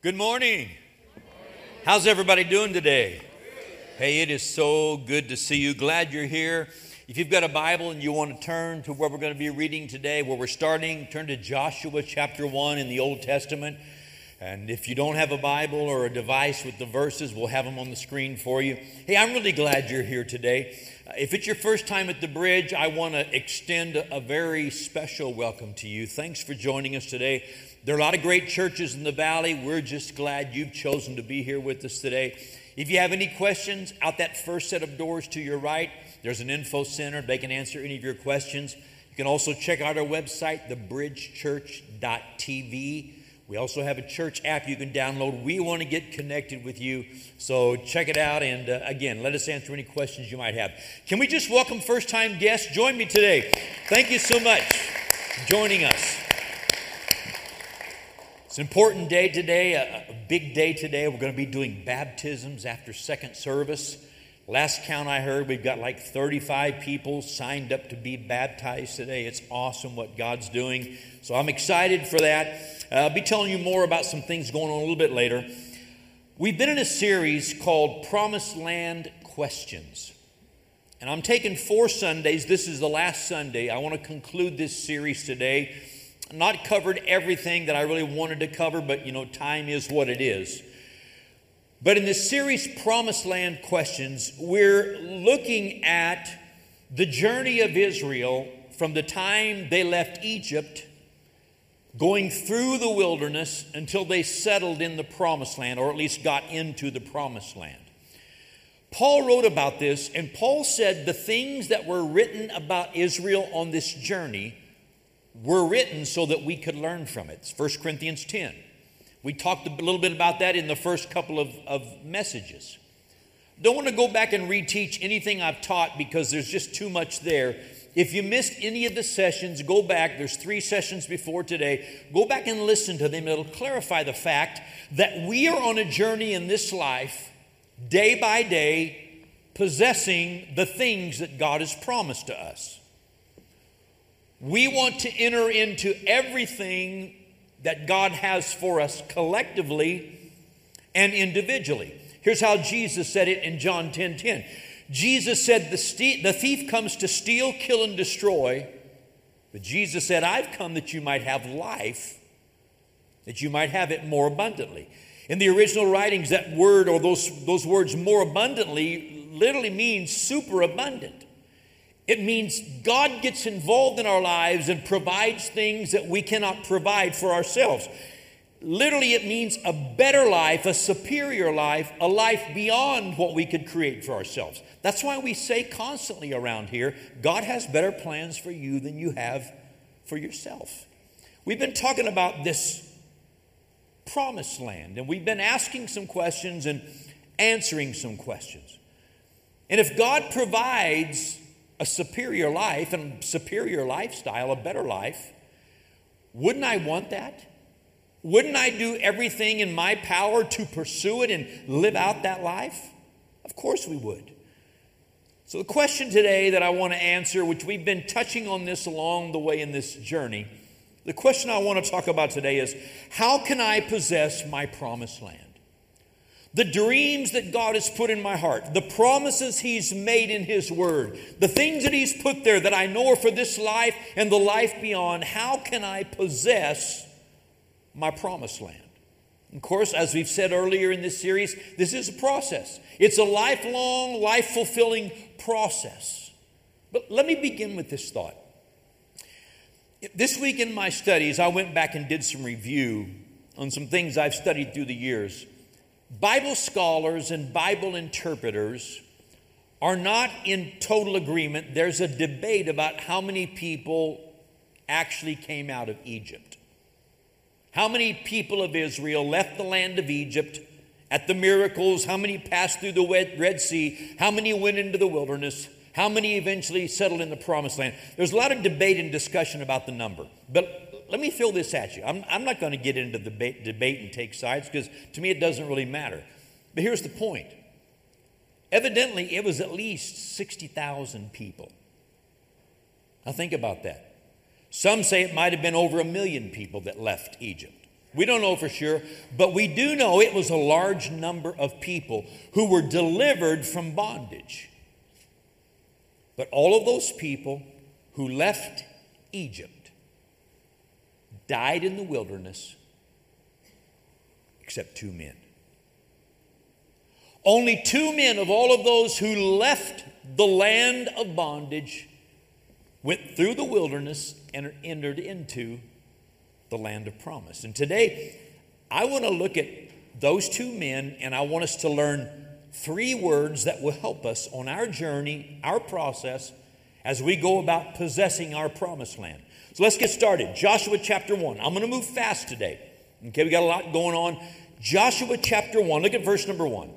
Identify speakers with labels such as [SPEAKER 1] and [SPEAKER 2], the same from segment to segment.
[SPEAKER 1] Good morning. How's everybody doing today? Hey, it is so good to see you. Glad you're here. If you've got a Bible and you want to turn to where we're going to be reading today, where we're starting, turn to Joshua chapter 1 in the Old Testament. And if you don't have a Bible or a device with the verses, we'll have them on the screen for you. Hey, I'm really glad you're here today. Uh, if it's your first time at the bridge, I want to extend a very special welcome to you. Thanks for joining us today. There are a lot of great churches in the valley. We're just glad you've chosen to be here with us today. If you have any questions, out that first set of doors to your right, there's an info center. They can answer any of your questions. You can also check out our website, thebridgechurch.tv. We also have a church app you can download. We want to get connected with you. So check it out. And uh, again, let us answer any questions you might have. Can we just welcome first time guests? Join me today. Thank you so much for joining us. It's an important day today, a, a big day today. We're going to be doing baptisms after second service. Last count I heard, we've got like 35 people signed up to be baptized today. It's awesome what God's doing. So I'm excited for that. Uh, I'll be telling you more about some things going on a little bit later. We've been in a series called Promised Land Questions. And I'm taking four Sundays. This is the last Sunday. I want to conclude this series today not covered everything that I really wanted to cover, but you know, time is what it is. But in this series, Promised Land Questions, we're looking at the journey of Israel from the time they left Egypt, going through the wilderness until they settled in the Promised Land, or at least got into the Promised Land. Paul wrote about this, and Paul said the things that were written about Israel on this journey were written so that we could learn from it. It's 1 Corinthians 10. We talked a little bit about that in the first couple of, of messages. Don't want to go back and reteach anything I've taught because there's just too much there. If you missed any of the sessions, go back. There's three sessions before today. Go back and listen to them. It'll clarify the fact that we are on a journey in this life, day by day, possessing the things that God has promised to us. We want to enter into everything that God has for us collectively and individually. Here's how Jesus said it in John 10 10. Jesus said, the, the thief comes to steal, kill, and destroy. But Jesus said, I've come that you might have life, that you might have it more abundantly. In the original writings, that word or those, those words more abundantly literally means super abundant. It means God gets involved in our lives and provides things that we cannot provide for ourselves. Literally, it means a better life, a superior life, a life beyond what we could create for ourselves. That's why we say constantly around here God has better plans for you than you have for yourself. We've been talking about this promised land, and we've been asking some questions and answering some questions. And if God provides a superior life and superior lifestyle, a better life, wouldn't I want that? Wouldn't I do everything in my power to pursue it and live out that life? Of course we would. So, the question today that I want to answer, which we've been touching on this along the way in this journey, the question I want to talk about today is how can I possess my promised land? The dreams that God has put in my heart, the promises He's made in His Word, the things that He's put there that I know are for this life and the life beyond, how can I possess my promised land? Of course, as we've said earlier in this series, this is a process. It's a lifelong, life fulfilling process. But let me begin with this thought. This week in my studies, I went back and did some review on some things I've studied through the years. Bible scholars and Bible interpreters are not in total agreement. There's a debate about how many people actually came out of Egypt. How many people of Israel left the land of Egypt at the miracles? How many passed through the Red Sea? How many went into the wilderness? How many eventually settled in the promised land? There's a lot of debate and discussion about the number. But let me throw this at you. I'm, I'm not going to get into the debate, debate and take sides because to me it doesn't really matter. But here's the point evidently, it was at least 60,000 people. Now, think about that. Some say it might have been over a million people that left Egypt. We don't know for sure, but we do know it was a large number of people who were delivered from bondage. But all of those people who left Egypt died in the wilderness except two men. Only two men of all of those who left the land of bondage went through the wilderness and entered into the land of promise. And today, I want to look at those two men and I want us to learn three words that will help us on our journey, our process, as we go about possessing our promised land. So let's get started. Joshua chapter 1. I'm going to move fast today. Okay, we got a lot going on. Joshua chapter 1, look at verse number 1.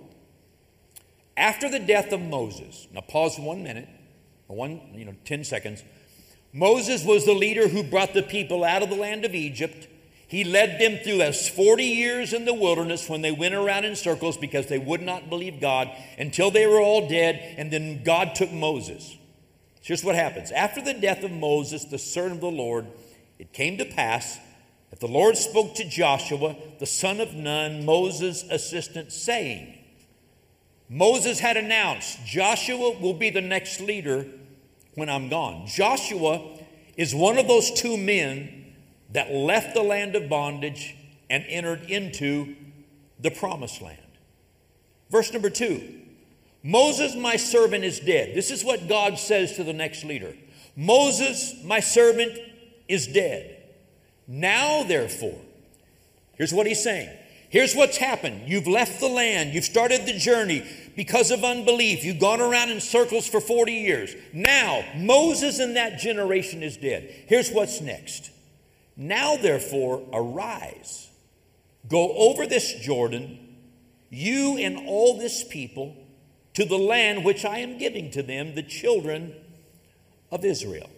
[SPEAKER 1] After the death of Moses, now pause one minute, or one, you know, 10 seconds. Moses was the leader who brought the people out of the land of Egypt. He led them through those 40 years in the wilderness when they went around in circles because they would not believe God until they were all dead, and then God took Moses. Here's what happens. After the death of Moses, the servant of the Lord, it came to pass that the Lord spoke to Joshua, the son of Nun, Moses' assistant, saying, Moses had announced, Joshua will be the next leader when I'm gone. Joshua is one of those two men that left the land of bondage and entered into the promised land. Verse number two Moses, my servant, is dead. This is what God says to the next leader Moses, my servant, is dead. Now, therefore, here's what he's saying. Here's what's happened. You've left the land. You've started the journey because of unbelief. You've gone around in circles for 40 years. Now, Moses and that generation is dead. Here's what's next. Now, therefore, arise. Go over this Jordan, you and all this people, to the land which I am giving to them, the children of Israel.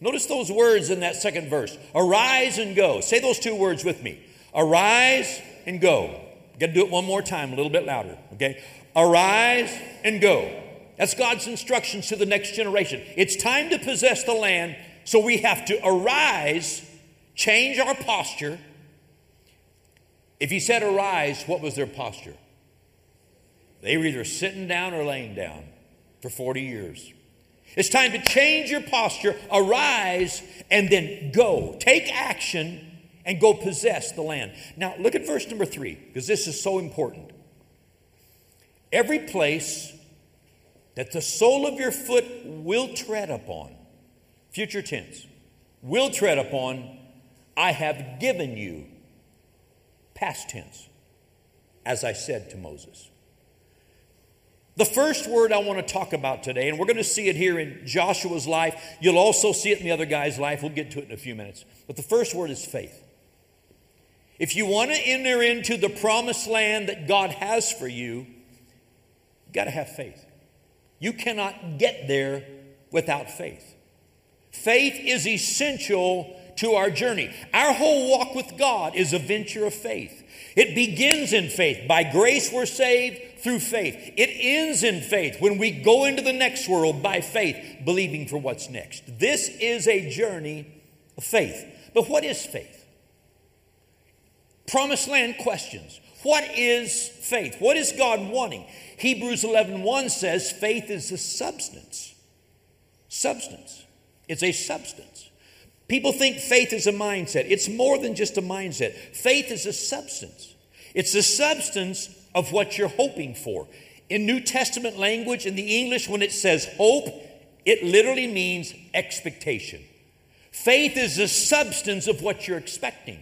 [SPEAKER 1] Notice those words in that second verse arise and go. Say those two words with me arise and go. Got to do it one more time, a little bit louder, okay? Arise and go. That's God's instructions to the next generation. It's time to possess the land, so we have to arise, change our posture. If he said arise, what was their posture? They were either sitting down or laying down for 40 years. It's time to change your posture, arise, and then go. Take action and go possess the land. Now, look at verse number three, because this is so important. Every place that the sole of your foot will tread upon, future tense, will tread upon, I have given you, past tense, as I said to Moses. The first word I want to talk about today, and we're going to see it here in Joshua's life. You'll also see it in the other guy's life. We'll get to it in a few minutes. But the first word is faith. If you want to enter into the promised land that God has for you, you got to have faith. You cannot get there without faith. Faith is essential to our journey. Our whole walk with God is a venture of faith. It begins in faith. By grace, we're saved through faith. It ends in faith when we go into the next world by faith, believing for what's next. This is a journey of faith. But what is faith? Promised land questions. What is faith? What is God wanting? Hebrews 11:1 1 says faith is a substance. Substance. It's a substance. People think faith is a mindset. It's more than just a mindset. Faith is a substance. It's the substance of what you're hoping for. In New Testament language, in the English, when it says hope, it literally means expectation. Faith is the substance of what you're expecting.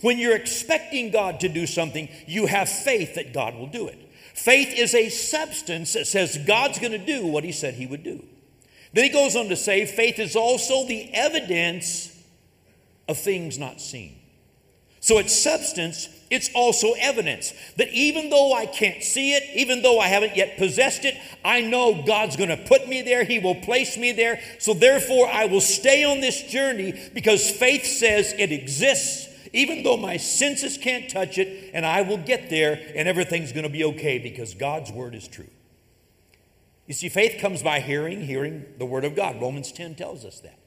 [SPEAKER 1] When you're expecting God to do something, you have faith that God will do it. Faith is a substance that says God's going to do what he said he would do. Then he goes on to say, faith is also the evidence of things not seen. So it's substance, it's also evidence that even though I can't see it, even though I haven't yet possessed it, I know God's going to put me there. He will place me there. So therefore, I will stay on this journey because faith says it exists even though my senses can't touch it, and I will get there and everything's going to be okay because God's word is true. You see, faith comes by hearing, hearing the word of God. Romans 10 tells us that.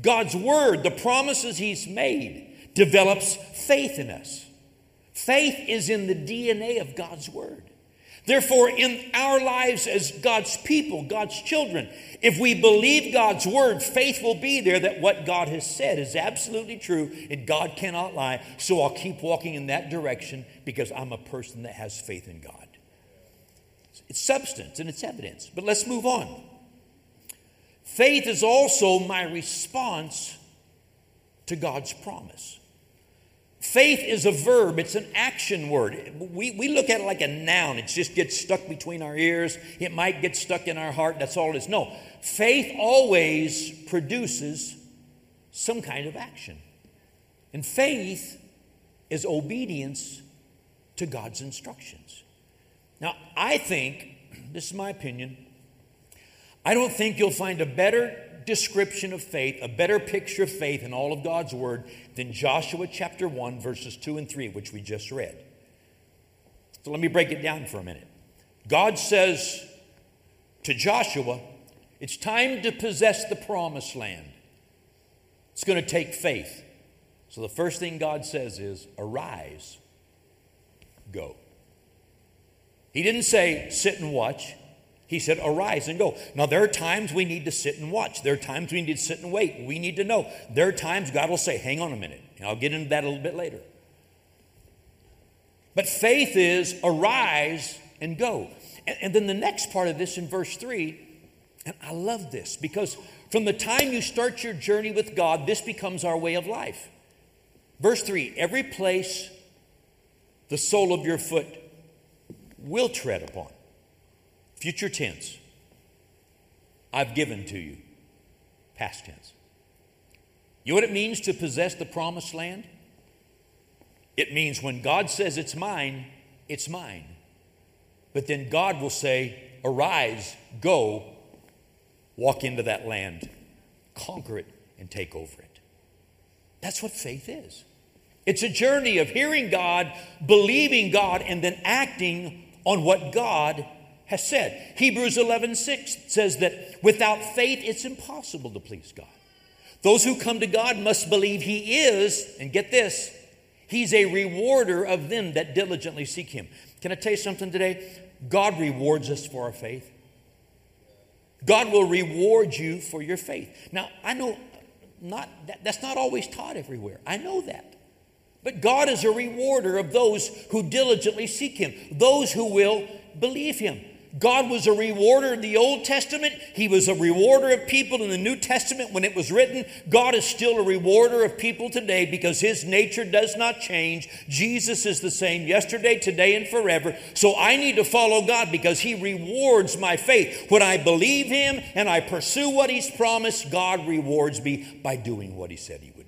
[SPEAKER 1] God's word, the promises He's made, develops faith in us. Faith is in the DNA of God's Word. Therefore, in our lives as God's people, God's children, if we believe God's word, faith will be there that what God has said is absolutely true and God cannot lie. So I'll keep walking in that direction because I'm a person that has faith in God. It's substance and it's evidence. But let's move on. Faith is also my response to God's promise. Faith is a verb, it's an action word. We, we look at it like a noun, it just gets stuck between our ears. It might get stuck in our heart, that's all it is. No, faith always produces some kind of action. And faith is obedience to God's instructions. Now, I think, this is my opinion, I don't think you'll find a better description of faith, a better picture of faith in all of God's Word than Joshua chapter 1, verses 2 and 3, which we just read. So let me break it down for a minute. God says to Joshua, It's time to possess the promised land. It's going to take faith. So the first thing God says is, Arise, go. He didn't say, Sit and watch. He said, Arise and go. Now, there are times we need to sit and watch. There are times we need to sit and wait. We need to know. There are times God will say, Hang on a minute. And I'll get into that a little bit later. But faith is arise and go. And, and then the next part of this in verse 3, and I love this because from the time you start your journey with God, this becomes our way of life. Verse 3 Every place the sole of your foot will tread upon Future tense. I've given to you. Past tense. You know what it means to possess the promised land? It means when God says it's mine, it's mine. But then God will say, Arise, go, walk into that land, conquer it, and take over it. That's what faith is. It's a journey of hearing God, believing God, and then acting on what God has said. Hebrews 11 6 says that without faith, it's impossible to please God. Those who come to God must believe He is, and get this, He's a rewarder of them that diligently seek Him. Can I tell you something today? God rewards us for our faith. God will reward you for your faith. Now, I know not that, that's not always taught everywhere. I know that. But God is a rewarder of those who diligently seek Him, those who will believe Him. God was a rewarder in the Old Testament. He was a rewarder of people in the New Testament when it was written. God is still a rewarder of people today because his nature does not change. Jesus is the same yesterday, today, and forever. So I need to follow God because he rewards my faith. When I believe him and I pursue what he's promised, God rewards me by doing what he said he would.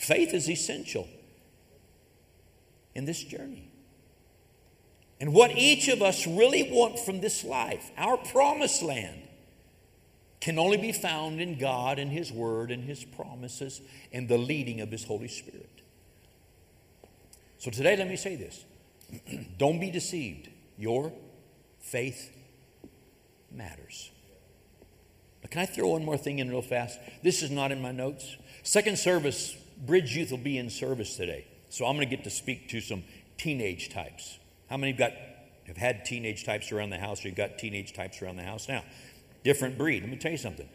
[SPEAKER 1] Faith is essential in this journey. And what each of us really want from this life, our promised land, can only be found in God and His Word and His promises and the leading of His Holy Spirit. So today, let me say this don't be deceived. Your faith matters. But can I throw one more thing in real fast? This is not in my notes. Second service, Bridge Youth will be in service today. So I'm going to get to speak to some teenage types. How many have got have had teenage types around the house or you've got teenage types around the house now? Different breed. Let me tell you something.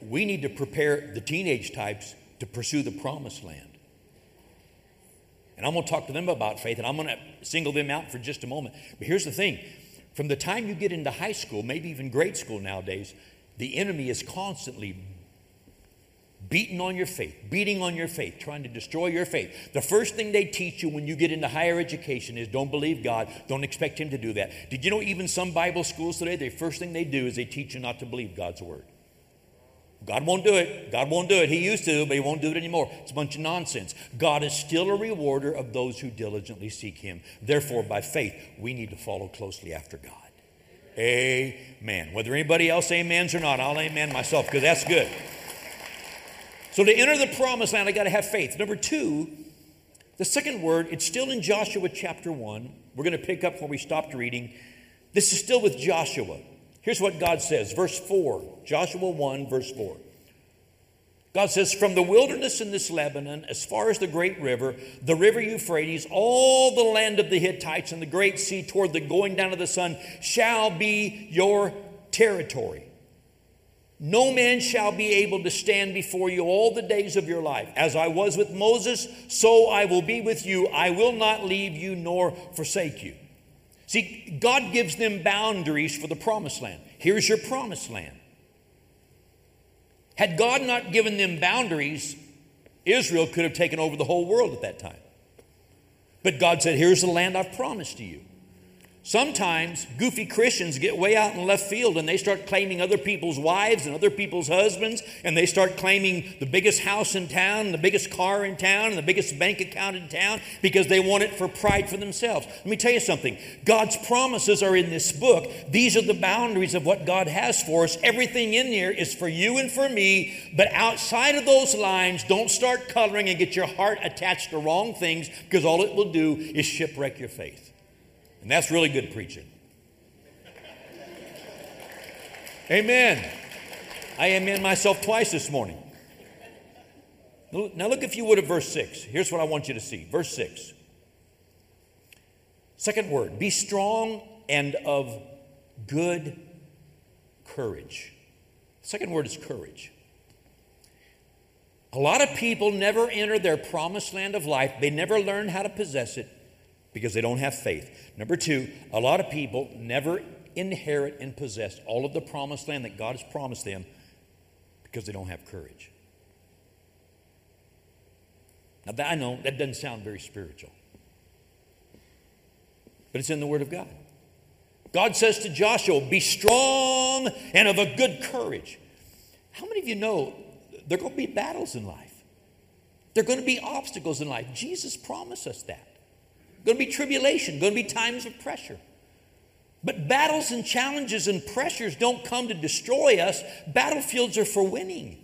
[SPEAKER 1] We need to prepare the teenage types to pursue the promised land. And I'm going to talk to them about faith, and I'm going to single them out for just a moment. But here's the thing from the time you get into high school, maybe even grade school nowadays, the enemy is constantly beating on your faith, beating on your faith, trying to destroy your faith. The first thing they teach you when you get into higher education is don't believe God, don't expect Him to do that. Did you know even some Bible schools today, the first thing they do is they teach you not to believe God's word? God won't do it. God won't do it. He used to, but He won't do it anymore. It's a bunch of nonsense. God is still a rewarder of those who diligently seek Him. Therefore, by faith, we need to follow closely after God. Amen. Whether anybody else amens or not, I'll amen myself because that's good. So to enter the promised land, I got to have faith. Number two, the second word, it's still in Joshua chapter 1. We're going to pick up where we stopped reading. This is still with Joshua. Here's what God says, verse 4, Joshua 1, verse 4. God says, From the wilderness in this Lebanon, as far as the great river, the river Euphrates, all the land of the Hittites and the great sea toward the going down of the sun shall be your territory. No man shall be able to stand before you all the days of your life. As I was with Moses, so I will be with you. I will not leave you nor forsake you. See, God gives them boundaries for the promised land. Here's your promised land. Had God not given them boundaries, Israel could have taken over the whole world at that time. But God said, Here's the land I've promised to you. Sometimes goofy Christians get way out in left field and they start claiming other people's wives and other people's husbands, and they start claiming the biggest house in town, the biggest car in town, and the biggest bank account in town because they want it for pride for themselves. Let me tell you something God's promises are in this book. These are the boundaries of what God has for us. Everything in there is for you and for me, but outside of those lines, don't start coloring and get your heart attached to wrong things because all it will do is shipwreck your faith. And that's really good preaching. Amen. I amen myself twice this morning. Now, look, if you would, at verse 6. Here's what I want you to see. Verse 6. Second word be strong and of good courage. second word is courage. A lot of people never enter their promised land of life, they never learn how to possess it because they don't have faith. Number two, a lot of people never inherit and possess all of the promised land that God has promised them because they don't have courage. Now, that, I know that doesn't sound very spiritual, but it's in the Word of God. God says to Joshua, Be strong and of a good courage. How many of you know there are going to be battles in life? There are going to be obstacles in life. Jesus promised us that. Going to be tribulation, going to be times of pressure. But battles and challenges and pressures don't come to destroy us. Battlefields are for winning.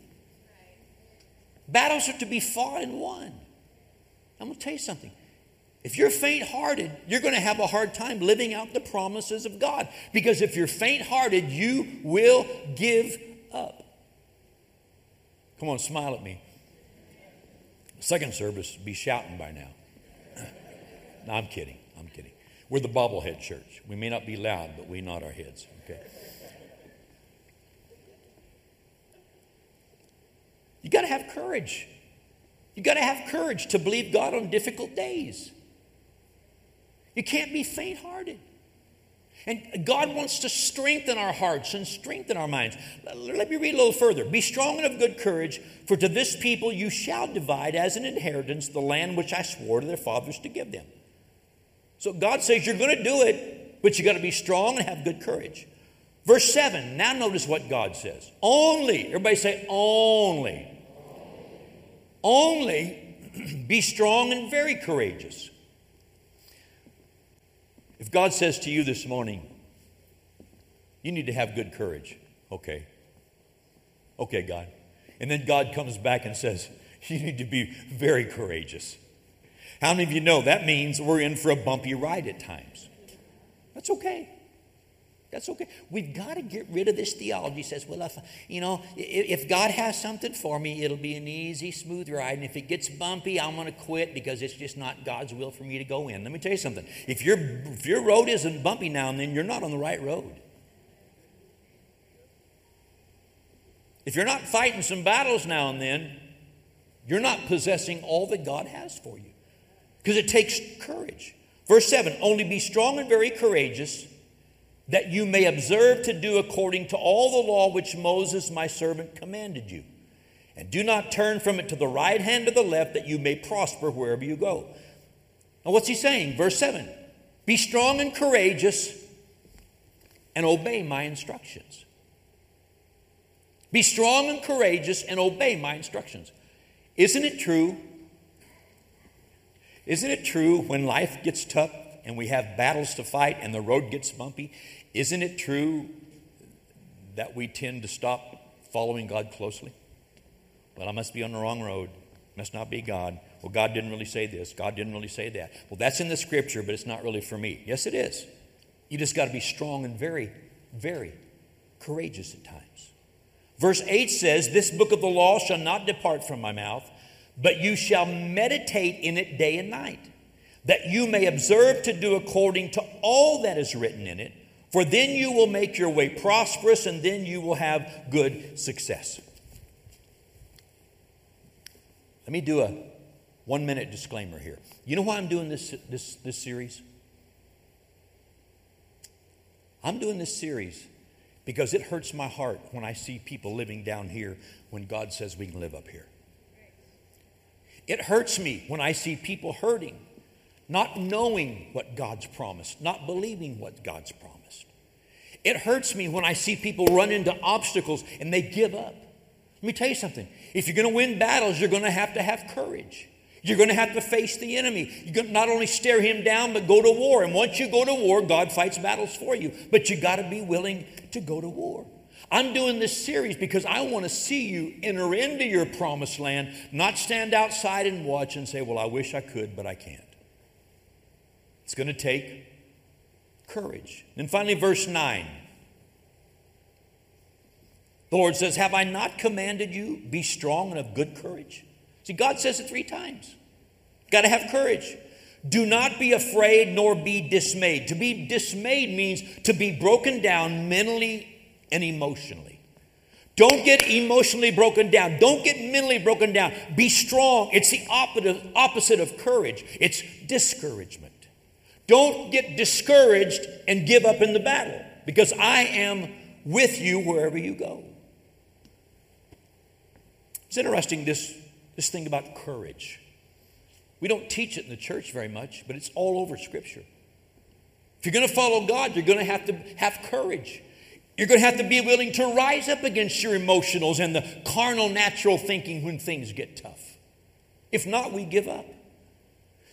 [SPEAKER 1] Battles are to be fought and won. I'm going to tell you something. If you're faint hearted, you're going to have a hard time living out the promises of God. Because if you're faint hearted, you will give up. Come on, smile at me. Second service, be shouting by now. No, I'm kidding. I'm kidding. We're the bobblehead church. We may not be loud, but we nod our heads. Okay. You got to have courage. You got to have courage to believe God on difficult days. You can't be faint hearted. And God wants to strengthen our hearts and strengthen our minds. Let me read a little further. Be strong and of good courage, for to this people you shall divide as an inheritance the land which I swore to their fathers to give them. So God says you're going to do it, but you got to be strong and have good courage. Verse 7, now notice what God says. Only, everybody say, only. Only be strong and very courageous. If God says to you this morning, you need to have good courage, okay. Okay, God. And then God comes back and says, you need to be very courageous. How many of you know that means we're in for a bumpy ride at times? That's okay. That's okay. We've got to get rid of this theology. Says, well, if you know, if God has something for me, it'll be an easy, smooth ride. And if it gets bumpy, I'm going to quit because it's just not God's will for me to go in. Let me tell you something. If your if your road isn't bumpy now and then, you're not on the right road. If you're not fighting some battles now and then, you're not possessing all that God has for you because it takes courage. Verse 7 Only be strong and very courageous, that you may observe to do according to all the law which Moses, my servant, commanded you. And do not turn from it to the right hand or the left, that you may prosper wherever you go. Now, what's he saying? Verse 7 Be strong and courageous, and obey my instructions. Be strong and courageous, and obey my instructions. Isn't it true isn't it true when life gets tough and we have battles to fight and the road gets bumpy? Isn't it true that we tend to stop following God closely? Well, I must be on the wrong road. Must not be God. Well, God didn't really say this. God didn't really say that. Well, that's in the scripture, but it's not really for me. Yes, it is. You just got to be strong and very, very courageous at times. Verse 8 says, This book of the law shall not depart from my mouth, but you shall meditate in it day and night, that you may observe to do according to all that is written in it. For then you will make your way prosperous, and then you will have good success. Let me do a one minute disclaimer here. You know why I'm doing this, this, this series? I'm doing this series because it hurts my heart when I see people living down here when God says we can live up here. It hurts me when I see people hurting, not knowing what God's promised, not believing what God's promised. It hurts me when I see people run into obstacles and they give up. Let me tell you something. If you're going to win battles, you're going to have to have courage. You're going to have to face the enemy. You're going to not only stare him down, but go to war. And once you go to war, God fights battles for you. But you got to be willing to go to war. I'm doing this series because I want to see you enter into your promised land, not stand outside and watch and say, Well, I wish I could, but I can't. It's going to take courage. And finally, verse 9. The Lord says, Have I not commanded you, be strong and of good courage? See, God says it three times. Got to have courage. Do not be afraid nor be dismayed. To be dismayed means to be broken down mentally and emotionally. Don't get emotionally broken down. Don't get mentally broken down. Be strong. It's the opposite of courage, it's discouragement. Don't get discouraged and give up in the battle because I am with you wherever you go. It's interesting, this, this thing about courage. We don't teach it in the church very much, but it's all over Scripture. If you're going to follow God, you're going to have to have courage. You're going to have to be willing to rise up against your emotionals and the carnal, natural thinking when things get tough. If not, we give up.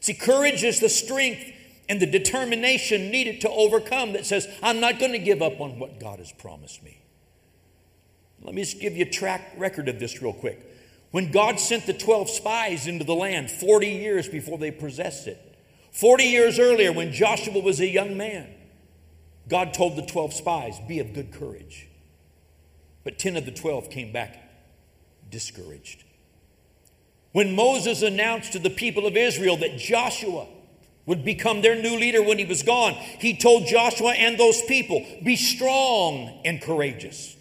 [SPEAKER 1] See, courage is the strength and the determination needed to overcome that says, I'm not going to give up on what God has promised me. Let me just give you a track record of this real quick. When God sent the 12 spies into the land 40 years before they possessed it, 40 years earlier, when Joshua was a young man, God told the 12 spies, Be of good courage. But 10 of the 12 came back discouraged. When Moses announced to the people of Israel that Joshua would become their new leader when he was gone, he told Joshua and those people, Be strong and courageous.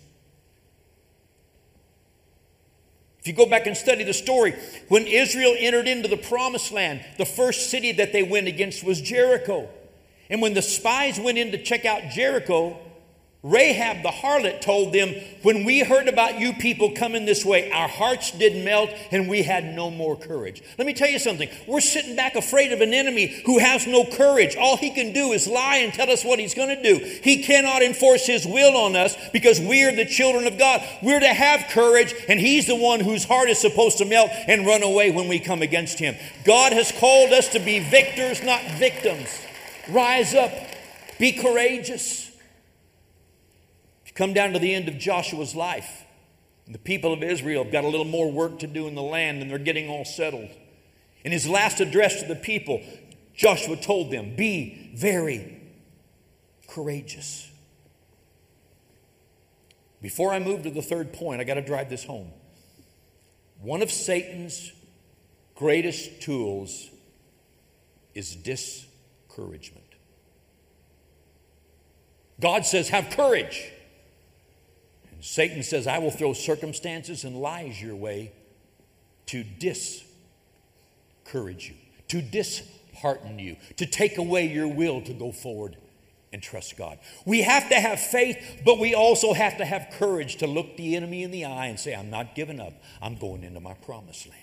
[SPEAKER 1] If you go back and study the story, when Israel entered into the promised land, the first city that they went against was Jericho. And when the spies went in to check out Jericho, Rahab the harlot told them, When we heard about you people coming this way, our hearts did melt and we had no more courage. Let me tell you something. We're sitting back afraid of an enemy who has no courage. All he can do is lie and tell us what he's going to do. He cannot enforce his will on us because we're the children of God. We're to have courage, and he's the one whose heart is supposed to melt and run away when we come against him. God has called us to be victors, not victims. Rise up, be courageous. Come down to the end of Joshua's life, the people of Israel have got a little more work to do in the land and they're getting all settled. In his last address to the people, Joshua told them, Be very courageous. Before I move to the third point, I got to drive this home. One of Satan's greatest tools is dis encouragement. God says, Have courage. And Satan says, I will throw circumstances and lies your way to discourage you, to dishearten you, to take away your will to go forward and trust God. We have to have faith, but we also have to have courage to look the enemy in the eye and say, I'm not giving up. I'm going into my promised land.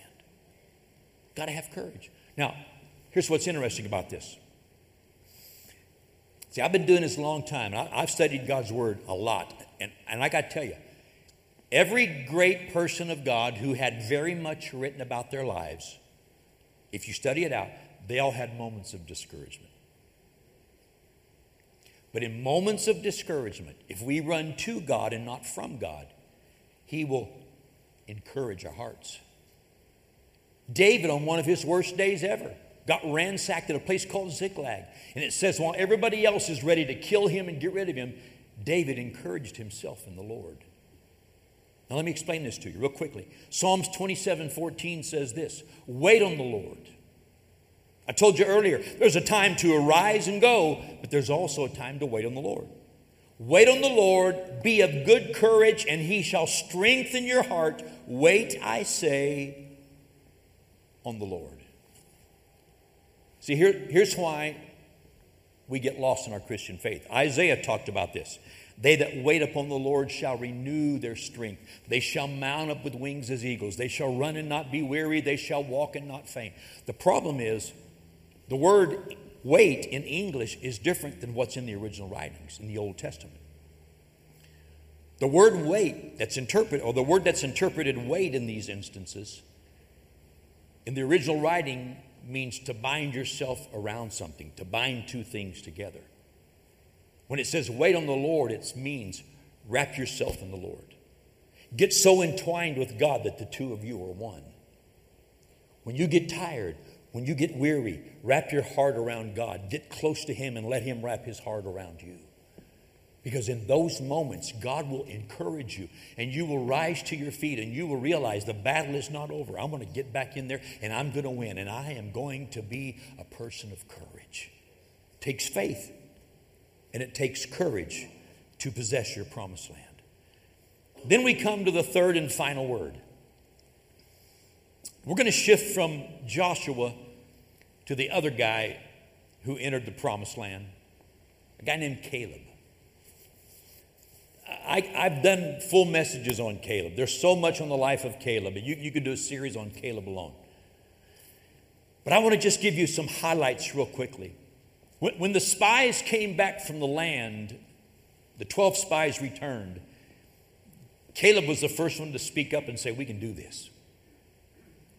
[SPEAKER 1] Got to have courage. Now, here's what's interesting about this See, I've been doing this a long time, and I, have studied God's Word a lot. And, and I got to tell you, every great person of God who had very much written about their lives, if you study it out, they all had moments of discouragement. But in moments of discouragement, if we run to God and not from God, He will encourage our hearts. David, on one of his worst days ever, got ransacked at a place called Ziklag. And it says, while everybody else is ready to kill him and get rid of him, David encouraged himself in the Lord. Now, let me explain this to you real quickly. Psalms 27 14 says this Wait on the Lord. I told you earlier, there's a time to arise and go, but there's also a time to wait on the Lord. Wait on the Lord, be of good courage, and he shall strengthen your heart. Wait, I say, on the Lord. See, here, here's why we get lost in our Christian faith. Isaiah talked about this. They that wait upon the Lord shall renew their strength. They shall mount up with wings as eagles. They shall run and not be weary. They shall walk and not faint. The problem is the word wait in English is different than what's in the original writings in the Old Testament. The word wait that's interpreted, or the word that's interpreted wait in these instances, in the original writing means to bind yourself around something, to bind two things together. When it says wait on the Lord, it means wrap yourself in the Lord. Get so entwined with God that the two of you are one. When you get tired, when you get weary, wrap your heart around God. Get close to Him and let Him wrap His heart around you. Because in those moments, God will encourage you and you will rise to your feet and you will realize the battle is not over. I'm going to get back in there and I'm going to win and I am going to be a person of courage. It takes faith and it takes courage to possess your promised land. Then we come to the third and final word. We're going to shift from Joshua to the other guy who entered the promised land, a guy named Caleb. I, have done full messages on Caleb. There's so much on the life of Caleb. You, you could do a series on Caleb alone. But I want to just give you some highlights real quickly. When, when the spies came back from the land, the 12 spies returned. Caleb was the first one to speak up and say, We can do this.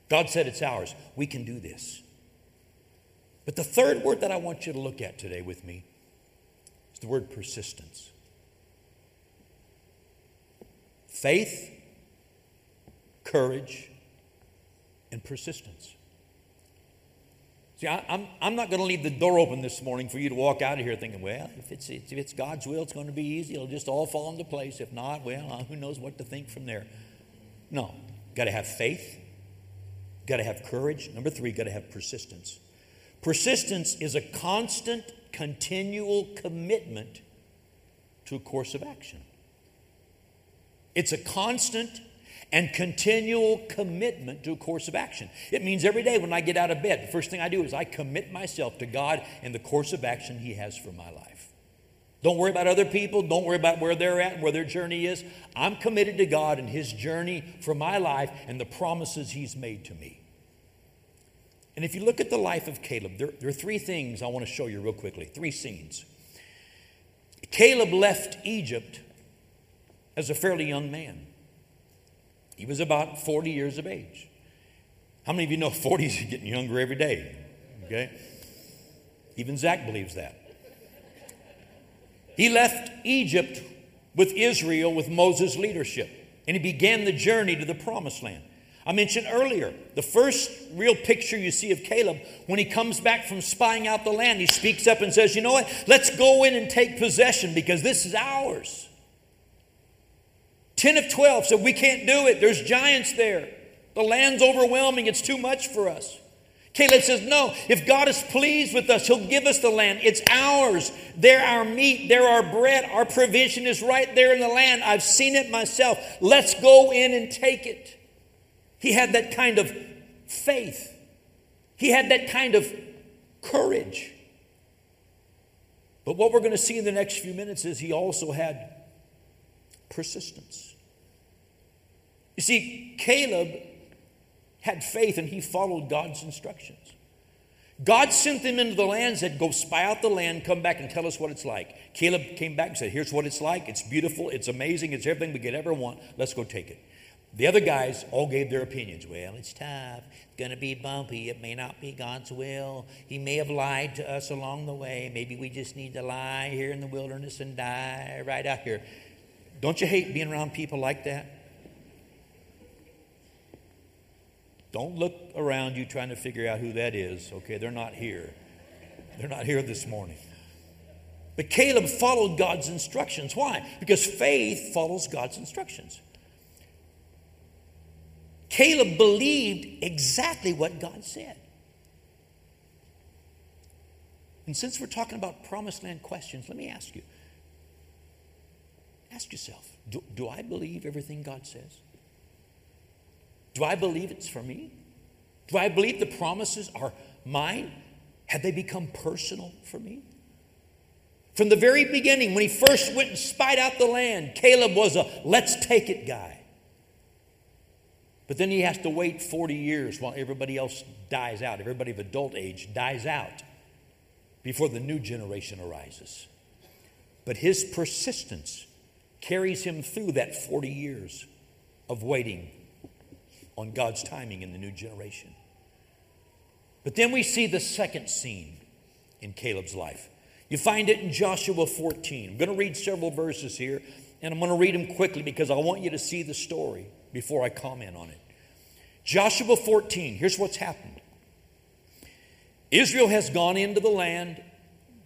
[SPEAKER 1] God said it's ours. We can do this. But the third word that I want you to look at today with me is the word persistence. Faith, courage, and persistence. See, I, am I'm, I'm not going to leave the door open this morning for you to walk out of here thinking, well, if it's, if it's God's will, it's going to be easy. It'll just all fall into place. If not, well, uh, who knows what to think from there. No, got to have faith, got to have courage. Number three, got to have persistence. Persistence is a constant, continual commitment to a course of action. It's a constant and continual commitment to a course of action. It means every day when I get out of bed, the first thing I do is I commit myself to God and the course of action He has for my life. Don't worry about other people. Don't worry about where they're at and where their journey is. I'm committed to God and His journey for my life and the promises He's made to me. And if you look at the life of Caleb, there, there, are three things I want to show you real quickly, three scenes. Caleb left Egypt as a fairly young man. He was about 40 years of age. How many of you know 40s are getting younger every day? Okay? Even Zach believes that. He left Egypt with Israel with Moses' leadership, and he began the journey to the promised land. I mentioned earlier, the first real picture you see of Caleb, when he comes back from spying out the land, he speaks up and says, You know what? Let's go in and take possession because this is ours. 10 of 12 said, We can't do it. There's giants there. The land's overwhelming. It's too much for us. Caleb says, No, if God is pleased with us, He'll give us the land. It's ours. They're our meat. They're our bread. Our provision is right there in the land. I've seen it myself. Let's go in and take it. He had that kind of faith, he had that kind of courage. But what we're going to see in the next few minutes is he also had persistence. You see, Caleb had faith and he followed God's instructions. God sent them into the land, said, Go spy out the land, come back and tell us what it's like. Caleb came back and said, Here's what it's like. It's beautiful, it's amazing, it's everything we could ever want. Let's go take it. The other guys all gave their opinions. Well, it's tough. It's going to be bumpy. It may not be God's will. He may have lied to us along the way. Maybe we just need to lie here in the wilderness and die right out here. Don't you hate being around people like that? Don't look around you trying to figure out who that is. Okay, they're not here. They're not here this morning. But Caleb followed God's instructions. Why? Because faith follows God's instructions. Caleb believed exactly what God said. And since we're talking about promised land questions, let me ask you ask yourself do, do I believe everything God says? Do I believe it's for me? Do I believe the promises are mine? Have they become personal for me? From the very beginning, when he first went and spied out the land, Caleb was a let's take it guy. But then he has to wait 40 years while everybody else dies out, everybody of adult age dies out before the new generation arises. But his persistence carries him through that 40 years of waiting on God's timing in the new generation. But then we see the second scene in Caleb's life. You find it in Joshua 14. I'm going to read several verses here, and I'm going to read them quickly because I want you to see the story before I comment on it. Joshua 14, here's what's happened Israel has gone into the land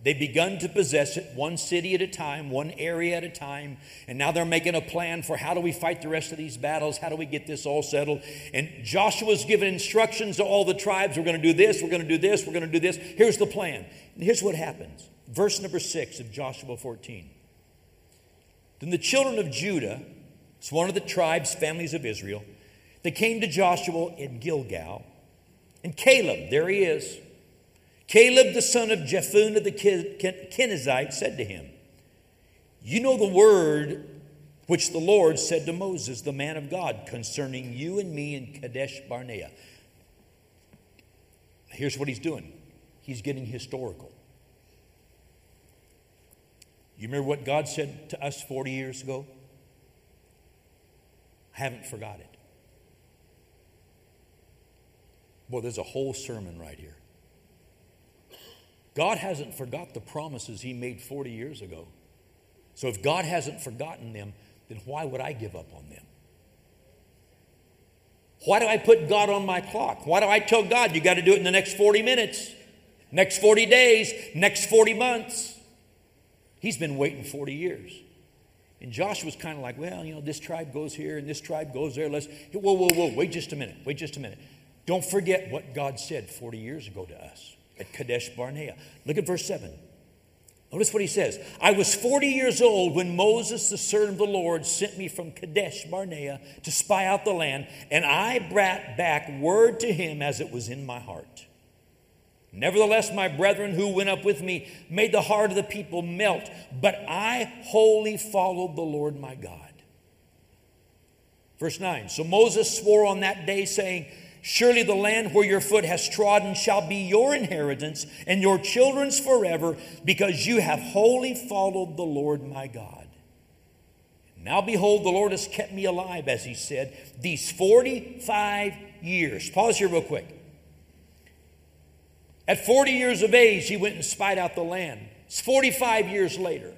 [SPEAKER 1] They've begun to possess it one city at a time, one area at a time, and now they're making a plan for how do we fight the rest of these battles? How do we get this all settled? And Joshua's given instructions to all the tribes we're going to do this, we're going to do this, we're going to do this. Here's the plan. And here's what happens. Verse number six of Joshua 14. Then the children of Judah, it's one of the tribes, families of Israel, they came to Joshua in Gilgal, and Caleb, there he is Caleb, the son of Jephunneh the Kenizzite, said to him, You know the word which the Lord said to Moses, the man of God, concerning you and me in Kadesh Barnea. Here's what he's doing he's getting historical. You remember what God said to us 40 years ago? I haven't forgot it. Well, there's a whole sermon right here. God hasn't forgot the promises He made 40 years ago. So if God hasn't forgotten them, then why would I give up on them? Why do I put God on my clock? Why do I tell God you got to do it in the next 40 minutes, next 40 days, next 40 months? He's been waiting 40 years. And Joshua's kind of like, well, you know, this tribe goes here and this tribe goes there. Let's, whoa, whoa, whoa, wait just a minute. Wait just a minute. Don't forget what God said 40 years ago to us at Kadesh Barnea. Look at verse 7. Notice what he says. I was 40 years old when Moses, the servant of the Lord, sent me from Kadesh Barnea to spy out the land, and I brought back word to him as it was in my heart. Nevertheless, my brethren who went up with me made the heart of the people melt, but I wholly followed the Lord my God. Verse 9 So Moses swore on that day, saying, Surely the land where your foot has trodden shall be your inheritance and your children's forever, because you have wholly followed the Lord my God. Now behold, the Lord has kept me alive, as he said, these 45 years. Pause here, real quick. At 40 years of age, he went and spied out the land. It's 45 years later.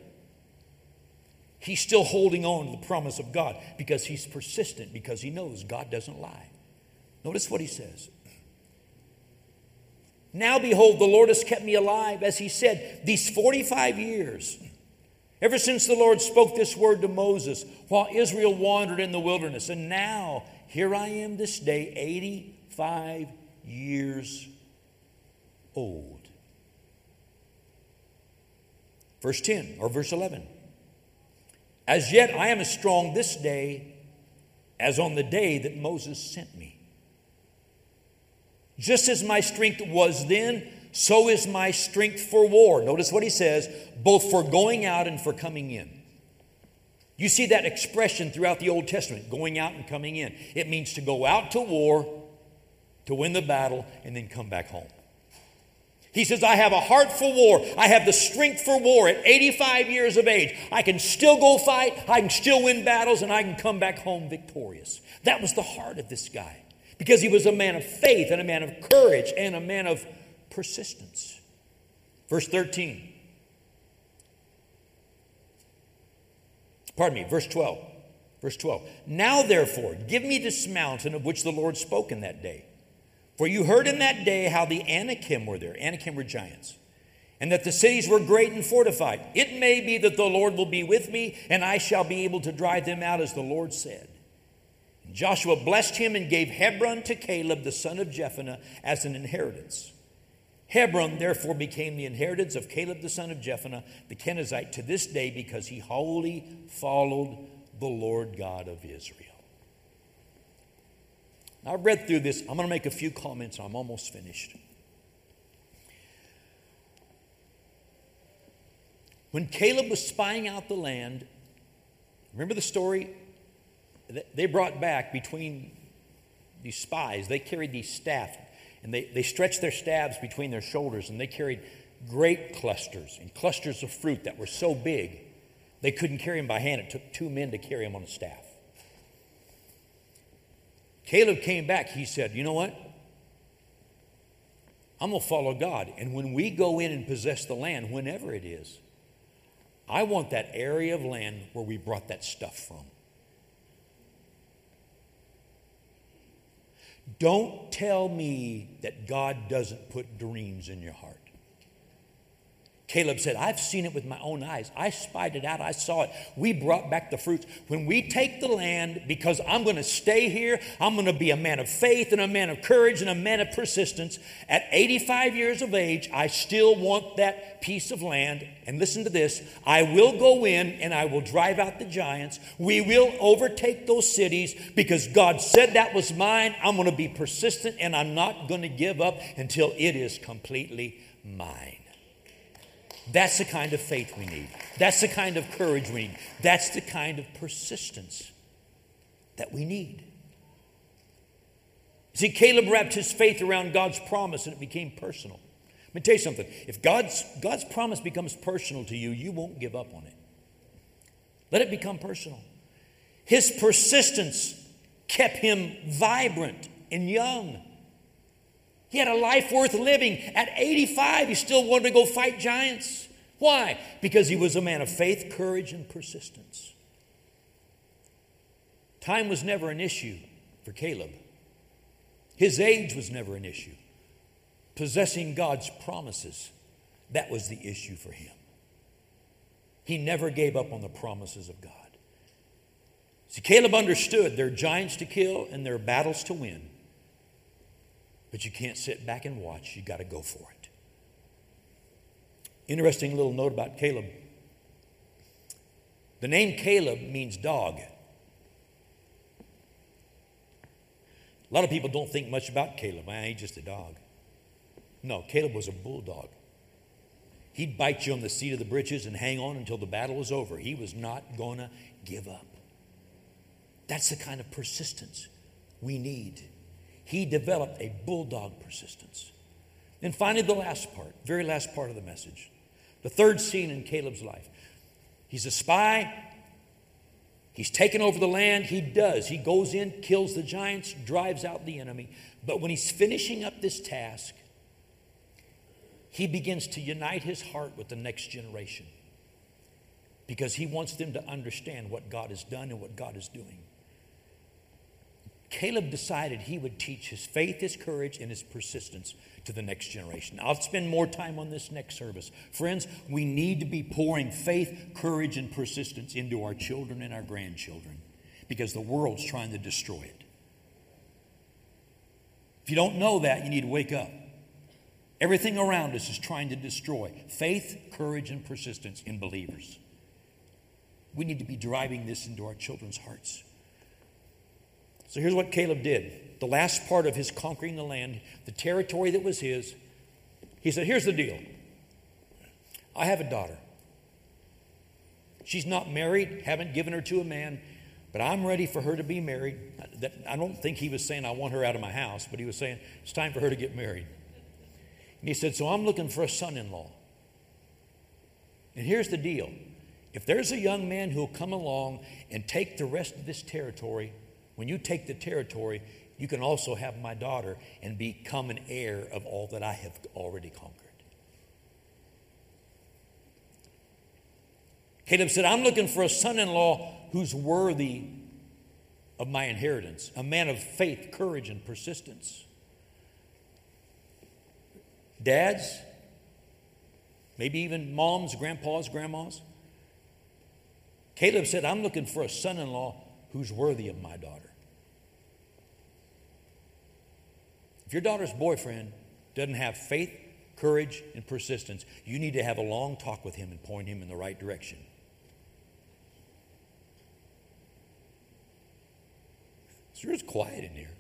[SPEAKER 1] He's still holding on to the promise of God because he's persistent, because he knows God doesn't lie. Notice what he says. Now, behold, the Lord has kept me alive, as he said, these 45 years, ever since the Lord spoke this word to Moses while Israel wandered in the wilderness. And now, here I am this day, 85 years old. Verse 10 or verse 11. As yet I am as strong this day as on the day that Moses sent me. Just as my strength was then, so is my strength for war. Notice what he says both for going out and for coming in. You see that expression throughout the Old Testament going out and coming in. It means to go out to war, to win the battle, and then come back home. He says, I have a heart for war. I have the strength for war at 85 years of age. I can still go fight, I can still win battles, and I can come back home victorious. That was the heart of this guy because he was a man of faith and a man of courage and a man of persistence. Verse 13. Pardon me, verse 12. Verse 12. Now, therefore, give me this mountain of which the Lord spoke in that day. For you heard in that day how the Anakim were there. Anakim were giants. And that the cities were great and fortified. It may be that the Lord will be with me, and I shall be able to drive them out as the Lord said. Joshua blessed him and gave Hebron to Caleb, the son of Jephunneh, as an inheritance. Hebron therefore became the inheritance of Caleb, the son of Jephunneh, the Kenizzite, to this day because he wholly followed the Lord God of Israel. Now, I've read through this. I'm going to make a few comments. I'm almost finished. When Caleb was spying out the land, remember the story? They brought back between these spies, they carried these staffs, and they, they stretched their staves between their shoulders, and they carried grape clusters and clusters of fruit that were so big they couldn't carry them by hand. It took two men to carry them on a staff. Caleb came back. He said, You know what? I'm going to follow God. And when we go in and possess the land, whenever it is, I want that area of land where we brought that stuff from. Don't tell me that God doesn't put dreams in your heart. Caleb said, I've seen it with my own eyes. I spied it out. I saw it. We brought back the fruits. When we take the land, because I'm going to stay here, I'm going to be a man of faith and a man of courage and a man of persistence. At 85 years of age, I still want that piece of land. And listen to this I will go in and I will drive out the giants. We will overtake those cities because God said that was mine. I'm going to be persistent and I'm not going to give up until it is completely mine. That's the kind of faith we need. That's the kind of courage we need. That's the kind of persistence that we need. See, Caleb wrapped his faith around God's promise and it became personal. Let me tell you something. If God's, God's promise becomes personal to you, you won't give up on it. Let it become personal. His persistence kept him vibrant and young. He had a life worth living. At 85, he still wanted to go fight giants. Why? Because he was a man of faith, courage, and persistence. Time was never an issue for Caleb. His age was never an issue. Possessing God's promises, that was the issue for him. He never gave up on the promises of God. See, Caleb understood there are giants to kill and there are battles to win. But you can't sit back and watch. You got to go for it. Interesting little note about Caleb. The name Caleb means dog. A lot of people don't think much about Caleb. Man, he's just a dog. No, Caleb was a bulldog. He'd bite you on the seat of the breeches and hang on until the battle was over. He was not going to give up. That's the kind of persistence we need he developed a bulldog persistence. And finally, the last part, very last part of the message, the third scene in Caleb's life. He's a spy. He's taken over the land. He does. He goes in, kills the giants, drives out the enemy. But when he's finishing up this task, he begins to unite his heart with the next generation because he wants them to understand what God has done and what God is doing. Caleb decided he would teach his faith, his courage, and his persistence to the next generation. I'll spend more time on this next service. Friends, we need to be pouring faith, courage, and persistence into our children and our grandchildren because the world's trying to destroy it. If you don't know that, you need to wake up. Everything around us is trying to destroy faith, courage, and persistence in believers. We need to be driving this into our children's hearts. So here's what Caleb did. The last part of his conquering the land, the territory that was his, he said, Here's the deal I have a daughter. She's not married, haven't given her to a man, but I'm ready for her to be married. I don't think he was saying, I want her out of my house, but he was saying, It's time for her to get married. And he said, So I'm looking for a son in law. And here's the deal if there's a young man who'll come along and take the rest of this territory, when you take the territory, you can also have my daughter and become an heir of all that I have already conquered. Caleb said, I'm looking for a son in law who's worthy of my inheritance, a man of faith, courage, and persistence. Dads, maybe even moms, grandpas, grandmas. Caleb said, I'm looking for a son in law who's worthy of my daughter. If your daughter's boyfriend doesn't have faith, courage, and persistence, you need to have a long talk with him and point him in the right direction. Sure, it's quiet in here.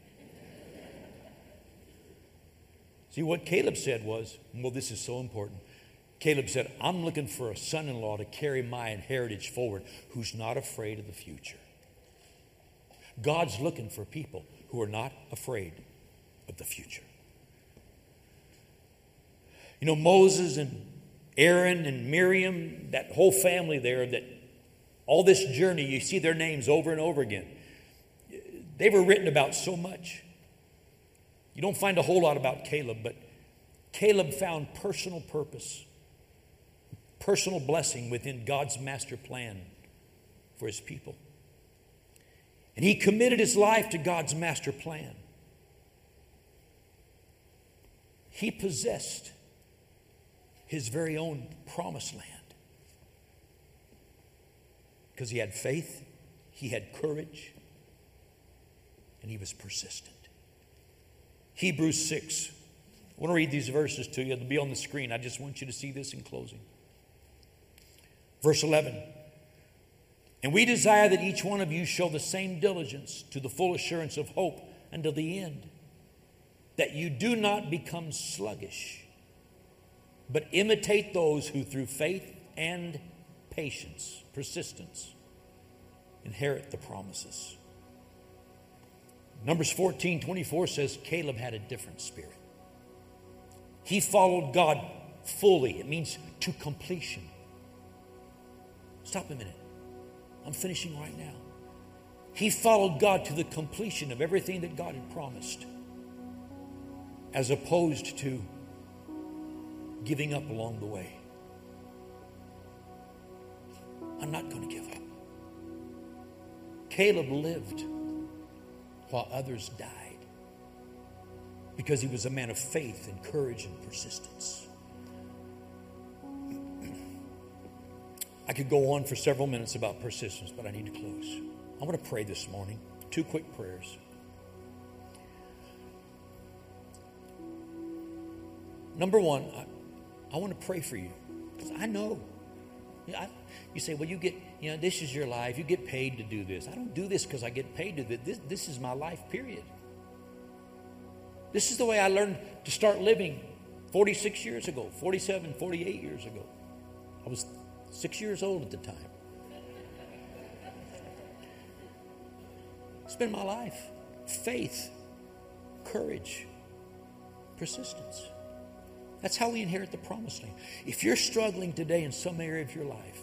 [SPEAKER 1] See, what Caleb said was, well, this is so important. Caleb said, I'm looking for a son in law to carry my heritage forward who's not afraid of the future. God's looking for people who are not afraid of the future. You know, Moses and Aaron and Miriam, that whole family there, that all this journey, you see their names over and over again. They were written about so much. You don't find a whole lot about Caleb, but Caleb found personal purpose, personal blessing within God's master plan for his people. And he committed his life to God's master plan. He possessed his very own promised land because he had faith, he had courage, and he was persistent. Hebrews 6. I want to read these verses to you. They'll be on the screen. I just want you to see this in closing. Verse 11. And we desire that each one of you show the same diligence to the full assurance of hope until the end, that you do not become sluggish, but imitate those who through faith and patience, persistence, inherit the promises. Numbers 14 24 says Caleb had a different spirit. He followed God fully, it means to completion. Stop a minute. I'm finishing right now. He followed God to the completion of everything that God had promised, as opposed to giving up along the way. I'm not going to give up. Caleb lived while others died because he was a man of faith and courage and persistence. I could go on for several minutes about persistence, but I need to close. I want to pray this morning. Two quick prayers. Number one, I, I want to pray for you because I know. I, you say, well, you get, you know, this is your life. You get paid to do this. I don't do this because I get paid to do this. This is my life, period. This is the way I learned to start living 46 years ago, 47, 48 years ago. I was six years old at the time. It's been my life. Faith, courage, persistence. That's how we inherit the promised land. If you're struggling today in some area of your life,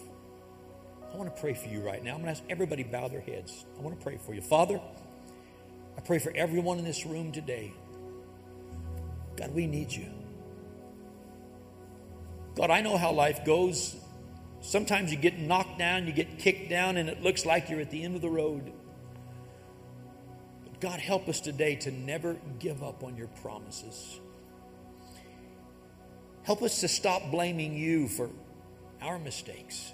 [SPEAKER 1] I want to pray for you right now. I'm going to ask everybody bow their heads. I want to pray for you. Father, I pray for everyone in this room today. God, we need you. God, I know how life goes. Sometimes you get knocked down, you get kicked down, and it looks like you're at the end of the road. But God, help us today to never give up on your promises. Help us to stop blaming you for our mistakes.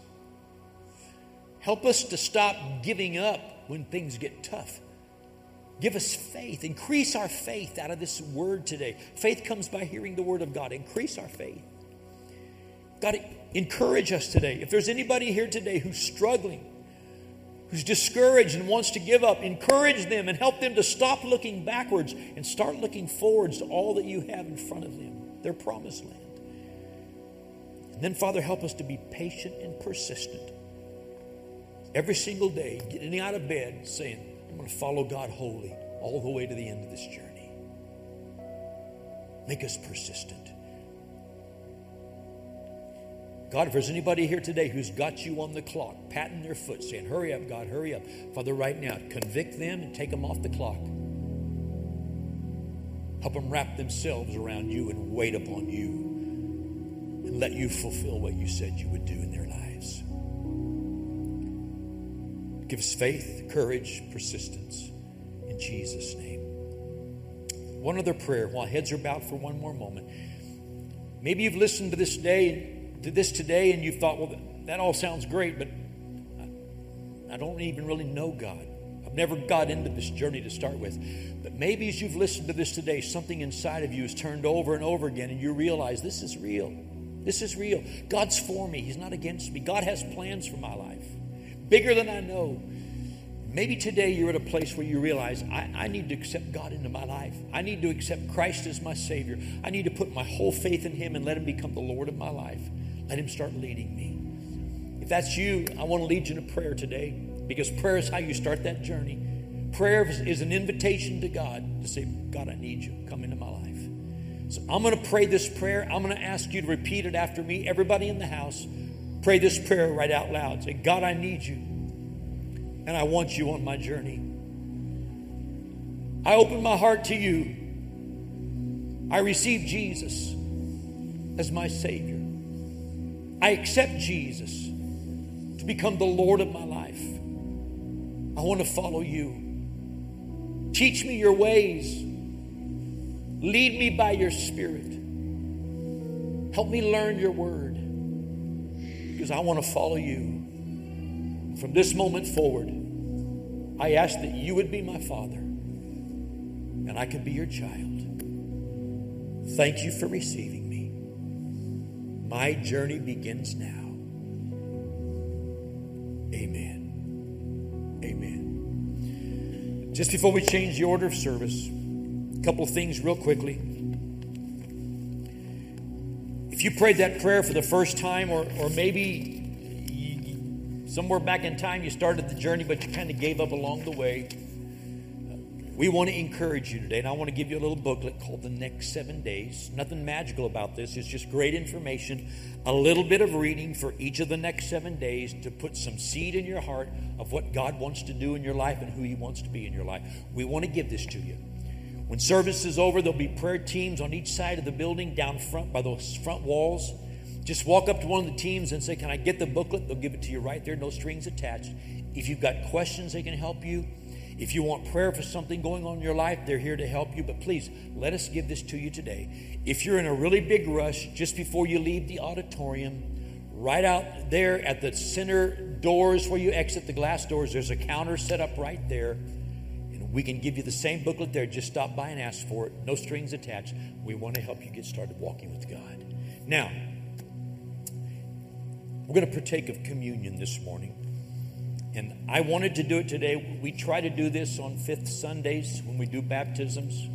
[SPEAKER 1] Help us to stop giving up when things get tough. Give us faith. Increase our faith out of this word today. Faith comes by hearing the word of God. Increase our faith. God, encourage us today. If there's anybody here today who's struggling, who's discouraged and wants to give up, encourage them and help them to stop looking backwards and start looking forwards to all that you have in front of them, their promised land. And then, Father, help us to be patient and persistent every single day, getting out of bed saying, I'm going to follow God wholly all the way to the end of this journey. Make us persistent. God, if there's anybody here today who's got you on the clock, patting their foot, saying, Hurry up, God, hurry up. Father, right now, convict them and take them off the clock. Help them wrap themselves around you and wait upon you and let you fulfill what you said you would do in their lives. Give us faith, courage, persistence. In Jesus' name. One other prayer while heads are bowed for one more moment. Maybe you've listened to this day, to this today, and you've thought, well, that all sounds great, but I don't even really know God. I've never got into this journey to start with. But maybe as you've listened to this today, something inside of you has turned over and over again, and you realize this is real. This is real. God's for me, He's not against me. God has plans for my life, bigger than I know. Maybe today you're at a place where you realize I, I, need to accept God into my life. I need to accept Christ as my Savior. I need to put my whole faith in Him and let Him become the Lord of my life. Let Him start leading me. If that's you, I want to lead you in a prayer today because prayer is how you start that journey. Prayer is an invitation to God to say, God, I need you. Come into my. So I'm going to pray this prayer. I'm going to ask you to repeat it after me. Everybody in the house, pray this prayer right out loud. Say, God, I need you and I want you on my journey. I open my heart to you. I receive Jesus as my Savior. I accept Jesus to become the Lord of my life. I want to follow you. Teach me your ways. Lead me by your Spirit. Help me learn your word because I want to follow you. From this moment forward, I ask that you would be my father and I could be your child. Thank you for receiving me. My journey begins now. Amen. Amen. Just before we change the order of service, couple of things real quickly. If you prayed that prayer for the first time, or, or maybe Somewhere back in time, you started the journey, but you kind of gave up along the way. Uh, we want to encourage you today, and I want to give you a little booklet called The Next Seven Days. Nothing magical about this, it's just great information. A little bit of reading for each of the next seven days to put some seed in your heart of what God wants to do in your life and who He wants to be in your life. We want to give this to you. When service is over, there'll be prayer teams on each side of the building down front by those front walls. Just walk up to one of the teams and say, Can I get the booklet? They'll give it to you right there, no strings attached. If you've got questions, they can help you. If you want prayer for something going on in your life, they're here to help you. But please, let us give this to you today. If you're in a really big rush, just before you leave the auditorium, right out there at the center doors where you exit the glass doors, there's a counter set up right there. We can give you the same booklet there. Just stop by and ask for it. No strings attached. We want to help you get started walking with God. Now, we're going to partake of communion this morning. And I wanted to do it today. We try to do this on fifth Sundays when we do baptisms.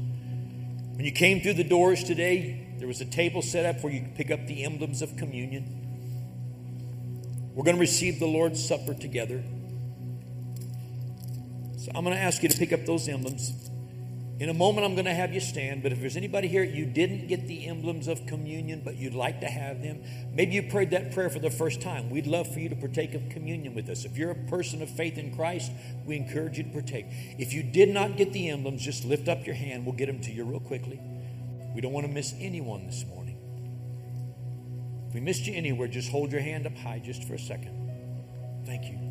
[SPEAKER 1] When you came through the doors today, there was a table set up where you could pick up the emblems of communion. We're going to receive the Lord's Supper together. So I'm going to ask you to pick up those emblems. In a moment, I'm going to have you stand, but if there's anybody here, you didn't get the emblems of communion, but you'd like to have them, maybe you prayed that prayer for the first time. We'd love for you to partake of communion with us. If you're a person of faith in Christ, we encourage you to partake. If you did not get the emblems, just lift up your hand. We'll get them to you real quickly. We don't want to miss anyone this morning. If we missed you anywhere, just hold your hand up high just for a second. Thank you.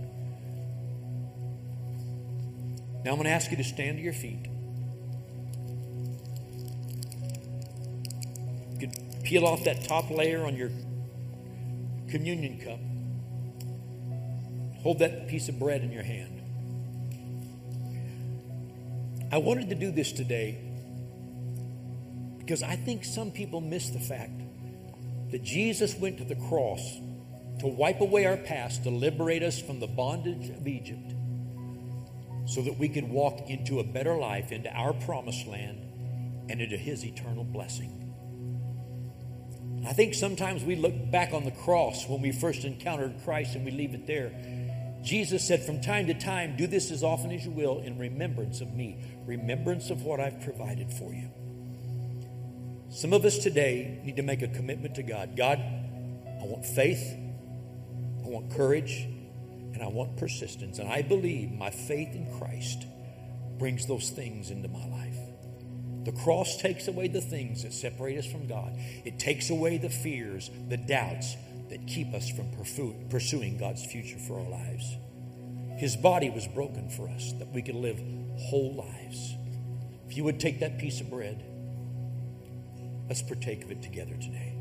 [SPEAKER 1] Now I'm going to ask you to stand to your feet. Peel off that top layer on your communion cup. Hold that piece of bread in your hand. I wanted to do this today because I think some people miss the fact that Jesus went to the cross to wipe away our past, to liberate us from the bondage of Egypt, so that we could walk into a better life, into our promised land, and into His eternal blessing. I think sometimes we look back on the cross when we first encountered Christ and we leave it there. Jesus said, From time to time, do this as often as you will in remembrance of me, remembrance of what I've provided for you. Some of us today need to make a commitment to God. God, I want faith, I want courage, and I want persistence. And I believe my faith in Christ brings those things into my life. The cross takes away the things that separate us from God. It takes away the fears, the doubts that keep us from pursuing God's future for our lives. His body was broken for us that we could live whole lives. If you would take that piece of bread, let's partake of it together today.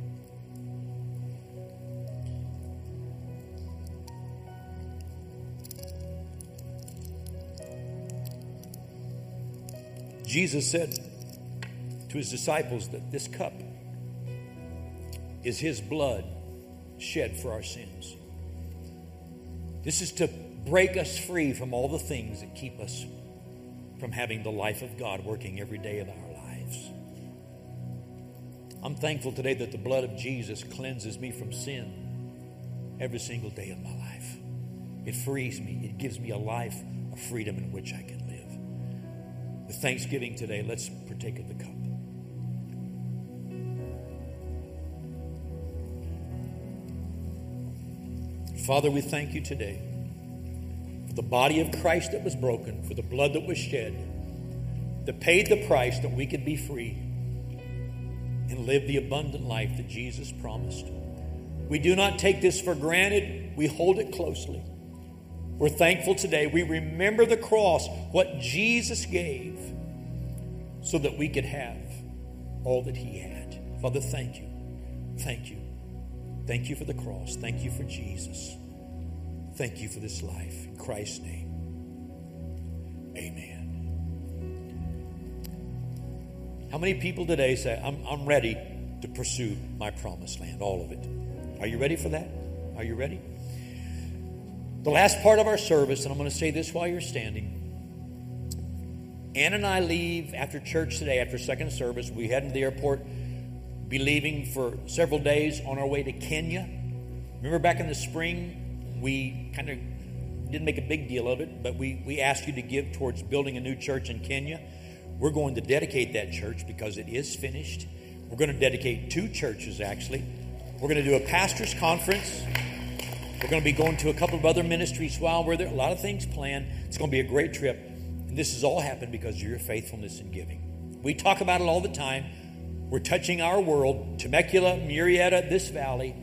[SPEAKER 1] Jesus said to his disciples that this cup is his blood shed for our sins. This is to break us free from all the things that keep us from having the life of God working every day of our lives. I'm thankful today that the blood of Jesus cleanses me from sin every single day of my life. It frees me, it gives me a life of freedom in which I can With Thanksgiving today, let's partake of the cup. Father, we thank you today for the body of Christ that was broken, for the blood that was shed, that paid the price that we could be free and live the abundant life that Jesus promised. We do not take this for granted, we hold it closely. We're thankful today. We remember the cross, what Jesus gave, so that we could have all that He had. Father, thank you. Thank you. Thank you for the cross. Thank you for Jesus. Thank you for this life. In Christ's name, amen. How many people today say, I'm, I'm ready to pursue my promised land? All of it. Are you ready for that? Are you ready? The last part of our service, and I'm going to say this while you're standing. Ann and I leave after church today, after second service. We head into the airport be leaving for several days on our way to Kenya. Remember back in the spring, we kind of didn't make a big deal of it, but we, we asked you to give towards building a new church in Kenya. We're going to dedicate that church because it is finished. We're going to dedicate two churches, actually. We're going to do a pastor's conference. We're going to be going to a couple of other ministries while we're there. A lot of things planned. It's going to be a great trip. And this has all happened because of your faithfulness in giving. We talk about it all the time. We're touching our world, Temecula, Murrieta, this valley,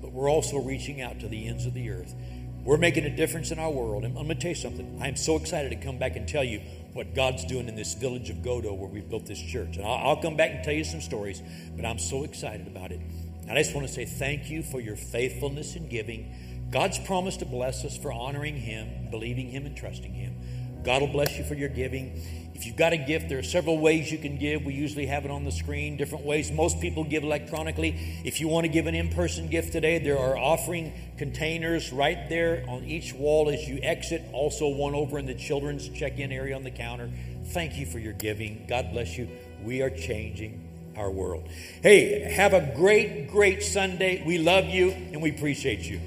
[SPEAKER 1] but we're also reaching out to the ends of the earth. We're making a difference in our world. And I'm going to tell you something. I'm so excited to come back and tell you what God's doing in this village of Godo where we built this church. And I'll, I'll come back and tell you some stories, but I'm so excited about it. And I just want to say thank you for your faithfulness in giving. God's promised to bless us for honoring Him, believing Him, and trusting Him. God will bless you for your giving. If you've got a gift, there are several ways you can give. We usually have it on the screen, different ways. Most people give electronically. If you want to give an in person gift today, there are offering containers right there on each wall as you exit. Also, one over in the children's check in area on the counter. Thank you for your giving. God bless you. We are changing our world. Hey, have a great, great Sunday. We love you and we appreciate you.